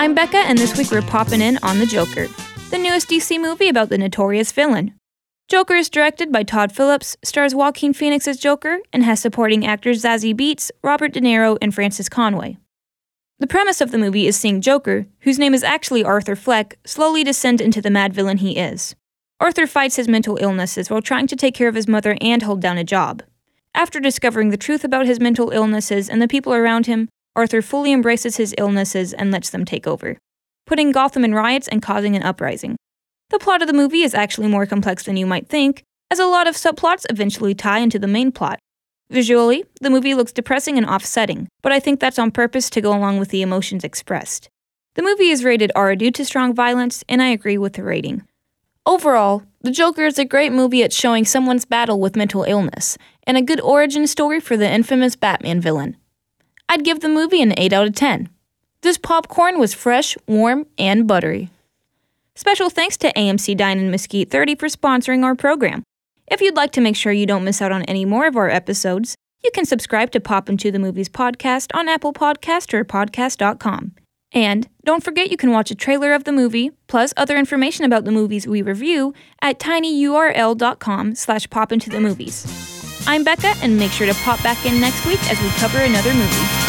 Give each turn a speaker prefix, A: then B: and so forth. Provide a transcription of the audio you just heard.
A: I'm Becca, and this week we're popping in on The Joker, the newest DC movie about the notorious villain. Joker is directed by Todd Phillips, stars Joaquin Phoenix as Joker, and has supporting actors Zazie Beetz, Robert De Niro, and Frances Conroy. The premise of the movie is seeing Joker, whose name is actually Arthur Fleck, slowly descend into the mad villain he is. Arthur fights his mental illnesses while trying to take care of his mother and hold down a job. After discovering the truth about his mental illnesses and the people around him, Arthur fully embraces his illnesses and lets them take over, putting Gotham in riots and causing an uprising. The plot of the movie is actually more complex than you might think, as a lot of subplots eventually tie into the main plot. Visually, the movie looks depressing and offsetting, but I think that's on purpose to go along with the emotions expressed. The movie is rated R due to strong violence, and I agree with the rating. Overall, The Joker is a great movie at showing someone's battle with mental illness, and a good origin story for the infamous Batman villain. I'd give the movie an 8 out of 10. This popcorn was fresh, warm, and buttery. Special thanks to AMC Dine in Mesquite 30 for sponsoring our program. If you'd like to make sure you don't miss out on any more of our episodes, you can subscribe to Pop Into the Movies podcast on Apple Podcast or podcast.com. And don't forget you can watch a trailer of the movie, plus other information about the movies we review, at tinyurl.com slash popintothemovies. I'm Becca, and make sure to pop back in next week as we cover another movie.